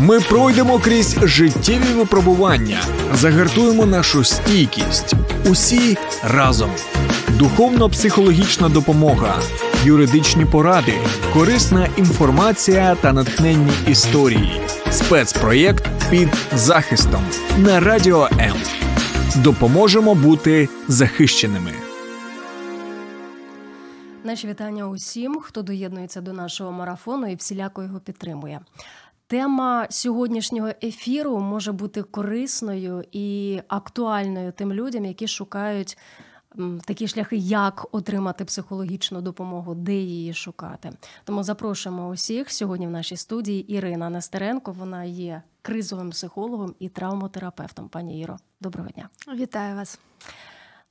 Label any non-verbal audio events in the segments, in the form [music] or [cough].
Ми пройдемо крізь життєві випробування, загартуємо нашу стійкість. Усі разом. Духовно-психологічна допомога, юридичні поради, корисна інформація та натхненні історії. Спецпроєкт під захистом на радіо М. Допоможемо бути захищеними. Наші вітання усім, хто доєднується до нашого марафону і всіляко його підтримує. Тема сьогоднішнього ефіру може бути корисною і актуальною тим людям, які шукають такі шляхи, як отримати психологічну допомогу, де її шукати. Тому запрошуємо усіх сьогодні в нашій студії Ірина Нестеренко. Вона є кризовим психологом і травмотерапевтом. Пані Іро, доброго дня. Вітаю вас.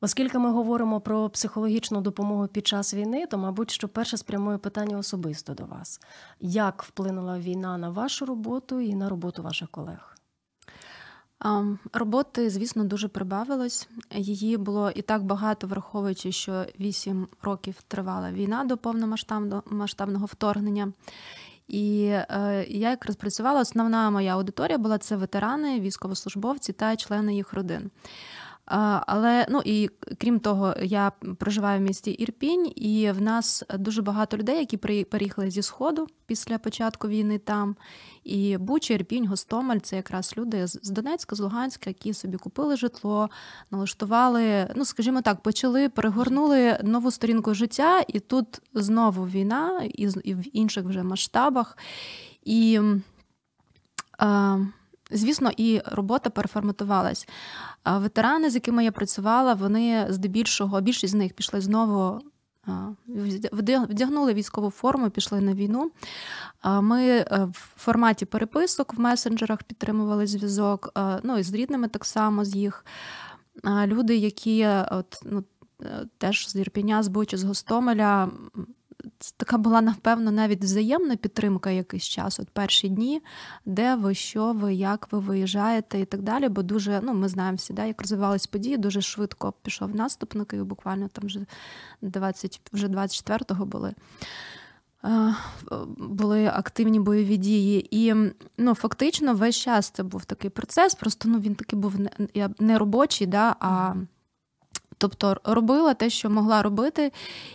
Оскільки ми говоримо про психологічну допомогу під час війни, то, мабуть, що перше спрямує питання особисто до вас: як вплинула війна на вашу роботу і на роботу ваших колег? Роботи, звісно, дуже прибавилось. Її було і так багато, враховуючи, що 8 років тривала війна до повномасштабного вторгнення. І е, я якраз працювала, основна моя аудиторія була це ветерани, військовослужбовці та члени їх родин. Але ну і крім того, я проживаю в місті Ірпінь, і в нас дуже багато людей, які переїхали зі сходу після початку війни там. І Буча, Ірпінь, Гостомель це якраз люди з Донецька, з Луганська, які собі купили житло, налаштували, ну скажімо так, почали перегорнули нову сторінку життя, і тут знову війна, і в інших вже масштабах. І Звісно, і робота переформатувалась. Ветерани, з якими я працювала, вони здебільшого, більшість з них пішли знову. Вдягнули військову форму, пішли на війну. Ми е, в форматі переписок в месенджерах підтримували зв'язок, ну і з рідними так само з їх. Люди, які от, ну, е, теж з Ірпіня, з Бучі, з Гостомеля така була, напевно, навіть взаємна підтримка якийсь час, от перші дні, де ви, що ви, як ви виїжджаєте і так далі. Бо дуже, ну ми знаємо всі, да, як розвивались події, дуже швидко пішов наступ на Київ, буквально там вже 20, вже 24-го були. Були активні бойові дії, і ну фактично весь час це був такий процес. Просто ну він такий був не робочий, да, а Тобто робила те, що могла робити,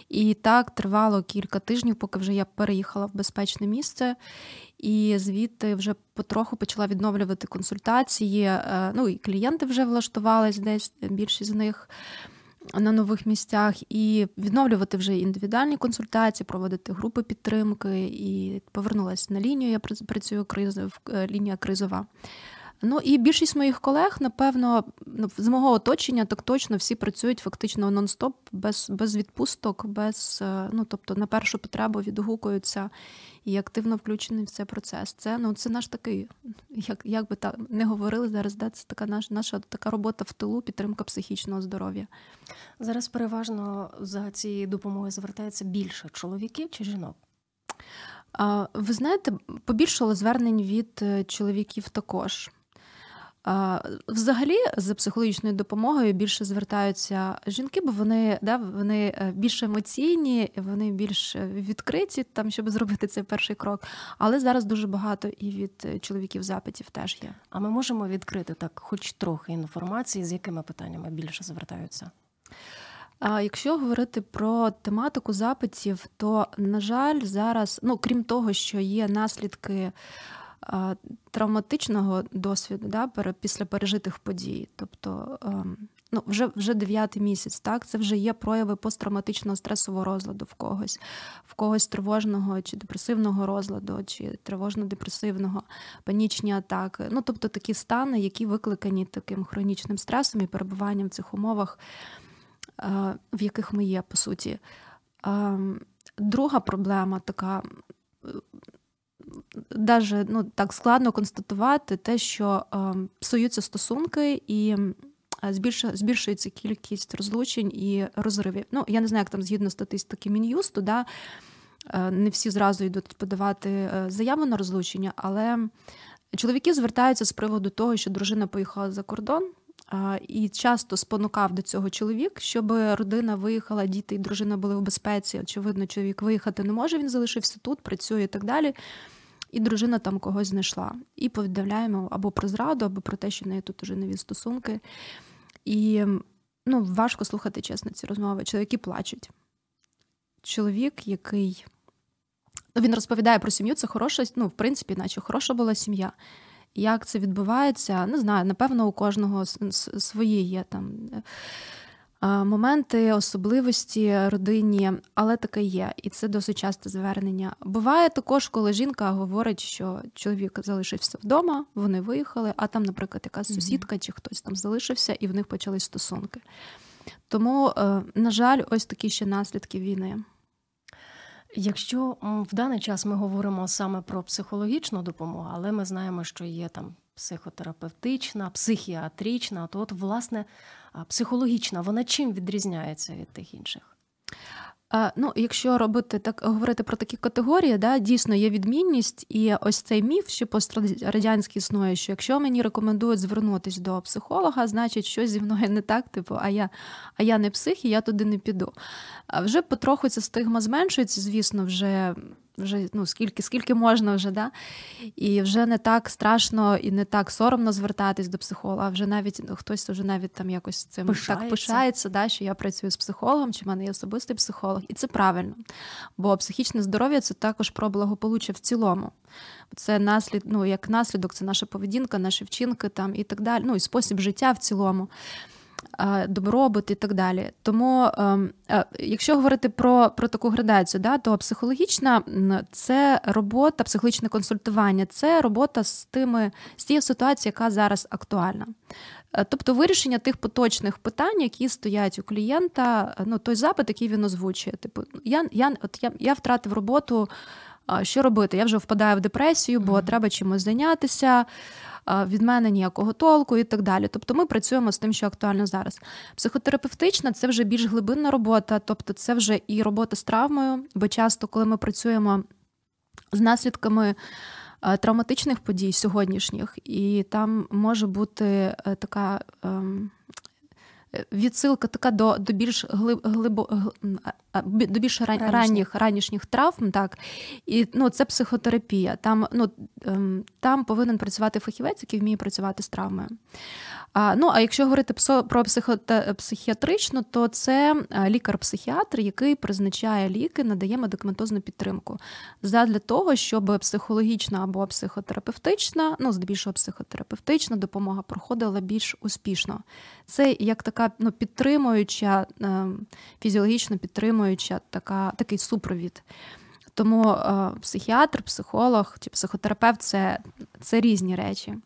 і так тривало кілька тижнів, поки вже я переїхала в безпечне місце, і звідти вже потроху почала відновлювати консультації. Е, ну і клієнти вже влаштувались десь більшість з них на нових місцях, і відновлювати вже індивідуальні консультації, проводити групи підтримки. І повернулася на лінію. Я працюю кризов, е, лінія кризова. Ну і більшість моїх колег, напевно, ну, з мого оточення так точно всі працюють фактично нон-стоп, без без відпусток, без е, ну тобто на першу потребу відгукуються і активно включені в цей процес. Це ну це наш такий, як як би так не говорили зараз, да, це така наша наша така робота в тилу, підтримка психічного здоров'я. Зараз переважно за цією допомогою звертається більше чоловіків чи жінок. Ви знаєте, побільшало звернень від е, чоловіків також. Взагалі, за психологічною допомогою більше звертаються жінки, бо вони да, вони е, більш емоційні, вони більш е, відкриті, там, щоб зробити цей перший крок. Але зараз дуже багато і від чоловіків запитів теж є. А ми можемо відкрити так, хоч трохи інформації, з якими питаннями більше звертаються. А Якщо говорити про тематику запитів, то на жаль, зараз, ну крім того, що є наслідки травматичного досвіду да, після пережитих подій. Тобто ем, ну, вже вже дев'ятий місяць, так, це вже є прояви посттравматичного стресового розладу в когось, в когось тривожного чи депресивного розладу, чи тривожно-депресивного, панічні атаки. Ну, тобто такі стани, які викликані таким хронічним стресом і перебуванням в цих умовах, е, в яких ми є, по суті. Ем, друга проблема така даже ну, так складно констатувати те, що е, псуються стосунки і збільшується кількість розлучень і розривів. Ну, я не знаю, як там згідно статистики Мін'юсту, да, е, не всі зразу йдуть подавати е, заяву на розлучення, але чоловіки звертаються з приводу того, що дружина поїхала за кордон. І часто спонукав до цього чоловік, щоб родина виїхала, діти і дружина були в безпеці. Очевидно, чоловік виїхати не може. Він залишився тут, працює і так далі. І дружина там когось знайшла. І повідомляємо або про зраду, або про те, що в неї тут уже нові стосунки. І ну, важко слухати чесно ці розмови. Чоловіки плачуть. Чоловік, який ну, він розповідає про сім'ю, це хороша, ну, в принципі, наче хороша була сім'я. Як це відбувається, не знаю, напевно, у кожного свої є там моменти, особливості родині, але таке є, і це досить часте звернення. Буває також, коли жінка говорить, що чоловік залишився вдома, вони виїхали, а там, наприклад, якась сусідка чи хтось там залишився, і в них почались стосунки. Тому, е, на жаль, ось такі ще наслідки війни. Якщо в даний час ми говоримо саме про психологічну допомогу, але ми знаємо, що є там психотерапевтична, психіатрична, то от, власне, психологічна, вона чим відрізняється від тих інших? Ну, якщо робити так, говорити про такі категорії, да, дійсно є відмінність, і ось цей міф, що пострадянський існує, що якщо мені рекомендують звернутися до психолога, значить щось зі мною не так, типу, а я а я не псих, і я туди не піду. А вже потроху ця стигма зменшується, звісно, вже вже ну, скільки скільки можна вже, да? і вже не так страшно і не так соромно звертатись до психолога. Вже навіть ну, хтось вже навіть там якось цим пишається. так пишається, да, що я працюю з психологом, чи в мене є особистий психолог, і це правильно. Бо психічне здоров'я це також про благополуччя в цілому. Це наслід, ну, як наслідок, це наша поведінка, наші вчинки там і так далі. Ну і спосіб життя в цілому добробут і так далі. Тому, ем, е, якщо говорити про про таку градацію, да, то психологічна це робота, психологічне консультування, це робота з тими з тією ситуацією, яка зараз актуальна. Е, тобто вирішення тих поточних питань, які стоять у клієнта, ну той запит, який він озвучує. Типу, я я, от я, я втратив роботу. Що робити? Я вже впадаю в депресію, бо mm-hmm. треба чимось зайнятися від мене ніякого толку і так далі. Тобто ми працюємо з тим, що актуально зараз. Психотерапевтична це вже більш глибинна робота, тобто це вже і робота з травмою, бо часто, коли ми працюємо з наслідками. Травматичних подій сьогоднішніх, і там може бути е, така ем, відсилка така до до більш глиб, глибо, до більш ран, ранніх ранішніх травм, так і ну це психотерапія. Там ну ем, там повинен працювати фахівець, який вміє працювати з травмою. А, Ну а якщо говорити про психіатричну, то це е, лікар-психіатр, який призначає ліки, надає медикаментозну підтримку задля того, щоб психологічна або психотерапевтична, ну здебільшого психотерапевтична допомога проходила більш успішно. Це як така ну, підтримуюча, ем, фізіологічно підтримуюча така, такий супровід. Тому е, психіатр, психолог чи психотерапевт це, це різні речі.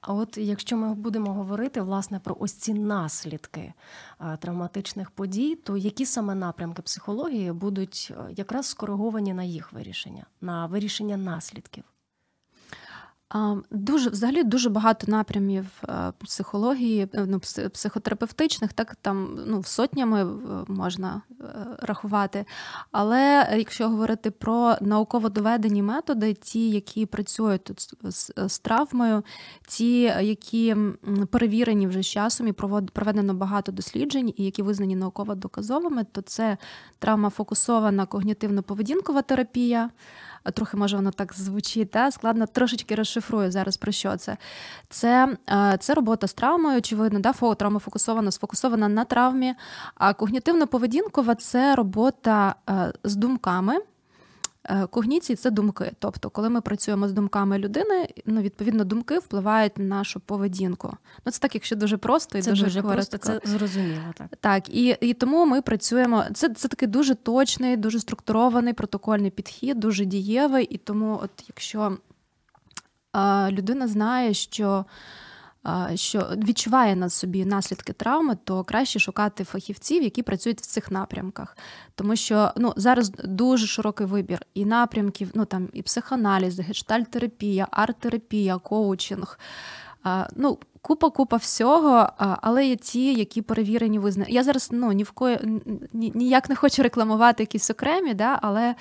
А от якщо ми будемо говорити власне про ось ці наслідки е, травматичних подій, то які саме напрямки психології будуть е, якраз скориговані на їх вирішення, на вирішення наслідків? Дуже взагалі дуже багато напрямів е, психології, е, ну, психотерапевтичних, так там ну, сотнями е, можна рахувати. Але якщо говорити про науково доведені методи, ті, які працюють тут з, травмою, ті, які перевірені вже з часом і проведено багато досліджень, і які визнані науково доказовими, то це травмафокусована когнітивно-поведінкова терапія трохи може воно так звучить, та складно трошечки розшифрую зараз про що це. Це е, це робота з травмою, очевидно, да, травма фокусована, сфокусована на травмі. А когнітивно-поведінкова це робота е, з думками. Е, когніції це думки. Тобто, коли ми працюємо з думками людини, ну відповідно думки впливають на нашу поведінку. Ну це так, якщо дуже просто і це дуже, дуже просто, це зрозуміло. Так, Так, і і тому ми працюємо. Це це такий дуже точний, дуже структурований протокольний підхід, дуже дієвий. І тому, от якщо а, людина знає, що що відчуває на собі наслідки травми, то краще шукати фахівців, які працюють в цих напрямках. Тому що ну, зараз дуже широкий вибір і напрямків, ну там і психоаналіз, і гештальтерапія, арт-терапія, коучинг. Ну, Купа-купа всього, але є ті, які перевірені визнані. Я зараз ну, ні в кої ніяк не хочу рекламувати якісь окремі, да, але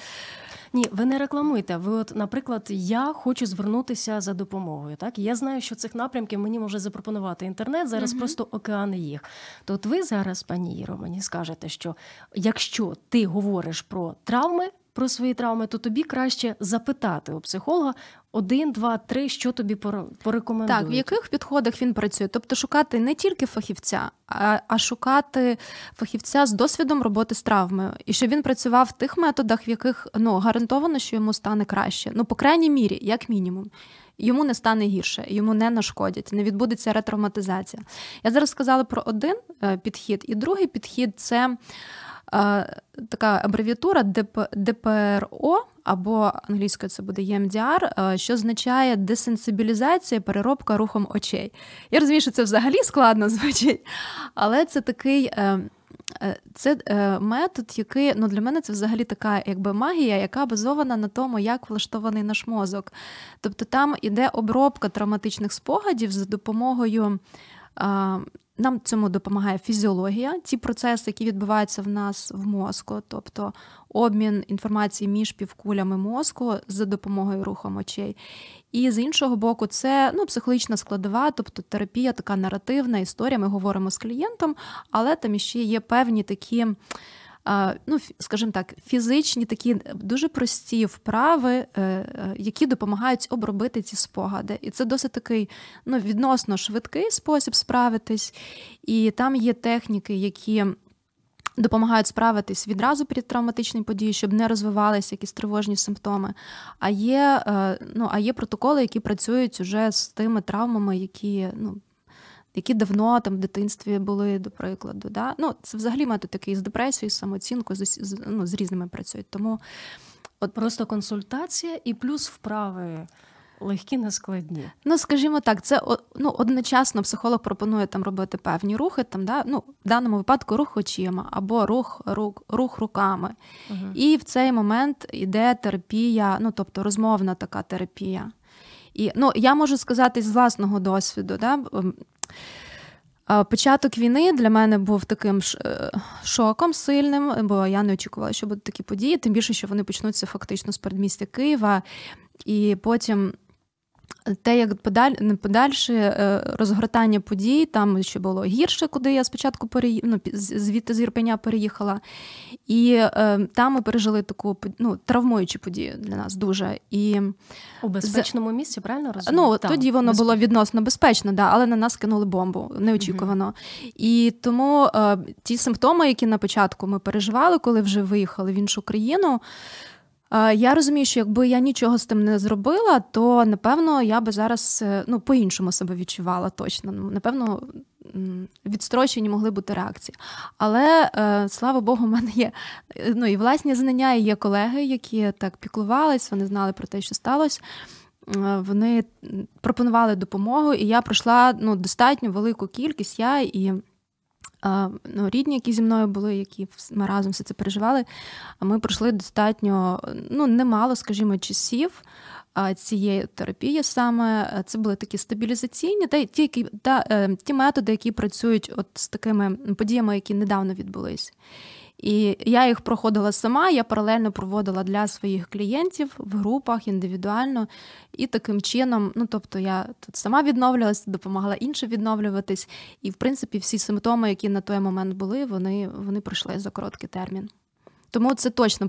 ні, ви не рекламуєте. Ви, от, наприклад, я хочу звернутися за допомогою. Так, я знаю, що цих напрямків мені може запропонувати інтернет. Зараз угу. просто океан їх. То от ви зараз, пані Іро, мені скажете, що якщо ти говориш про травми. Про свої травми, то тобі краще запитати у психолога один, два, три, що тобі порекомендують. Так, в яких підходах він працює? Тобто шукати не тільки фахівця, а, а шукати фахівця з досвідом роботи з травмою, і щоб він працював в тих методах, в яких ну гарантовано, що йому стане краще. Ну, по крайній мірі, як мінімум. Йому не стане гірше, йому не нашкодять, не відбудеться ретравматизація. Я зараз сказала про один е, підхід, і другий підхід це така абревіатура ДПРО, або англійською це буде EMDR, що означає десенсибілізація, переробка рухом очей. Я розумію, що це взагалі складно [laughs] звучить, але це такий. Е, е, це е, метод, який ну для мене це взагалі така якби магія, яка базована на тому, як влаштований наш мозок. Тобто там іде обробка травматичних спогадів за допомогою нам цьому допомагає фізіологія, ті процеси, які відбуваються в нас в мозку, тобто обмін інформації між півкулями мозку за допомогою рухом очей. І з іншого боку, це ну, психологічна складова, тобто терапія, така наративна історія. Ми говоримо з клієнтом, але там іще є певні такі ну, скажімо так, фізичні такі дуже прості вправи, е, е, які допомагають обробити ці спогади. І це досить такий ну, відносно швидкий спосіб справитись. І там є техніки, які. Допомагають справитись відразу перед травматичною подією, щоб не розвивалися якісь тривожні симптоми. А є е, ну, а є протоколи, які працюють уже з тими травмами, які ну, які давно там в дитинстві були, до прикладу. Да? Ну, Це взагалі метод такий з депресією, з самооцінкою, з, ну, з різними працюють. Тому от просто консультація і плюс вправи. Легкі, нескладні. Ну, скажімо так, це ну, одночасно психолог пропонує там робити певні рухи, там, да? ну, в даному випадку рух очима або рух рух, рух руками. Угу. І в цей момент йде терапія, ну тобто розмовна така терапія. І ну, я можу сказати з власного досвіду, да? Початок війни для мене був таким е, шоком сильним, бо я не очікувала, що будуть такі події, тим більше, що вони почнуться фактично з передмістя Києва. І потім те, як подаль, подальше е, розгортання подій, там ще було гірше, куди я спочатку переї... ну, звідти з Ірпеня переїхала. І е, там ми пережили таку ну, травмуючу подію для нас дуже. І У безпечному місці, правильно розумію? Ну, там, Тоді воно безпечно. було відносно безпечно, да, але на нас кинули бомбу неочікувано. Угу. І тому е, ті симптоми, які на початку ми переживали, коли вже виїхали в іншу країну. Я розумію, що якби я нічого з тим не зробила, то напевно я би зараз е, ну, по-іншому себе відчувала точно. Напевно, відстрочені могли бути реакції. Але е, слава Богу, в мене є ну, і власні знання, і є колеги, які так піклувались, вони знали про те, що сталося. Вони пропонували допомогу, і я пройшла ну, достатньо велику кількість я і ну, рідні, які зі мною були, які ми разом все це переживали. Ми пройшли достатньо ну, немало, скажімо, часів. Цієї терапії саме це були такі стабілізаційні та ті, які, та, е, ті методи, які працюють от з такими подіями, які недавно відбулись. І я їх проходила сама, я паралельно проводила для своїх клієнтів в групах індивідуально. І таким чином, ну тобто, я тут сама відновлювалася, допомагала іншим відновлюватись. І, в принципі, всі симптоми, які на той момент були, вони, вони пройшли за короткий термін. Тому це точно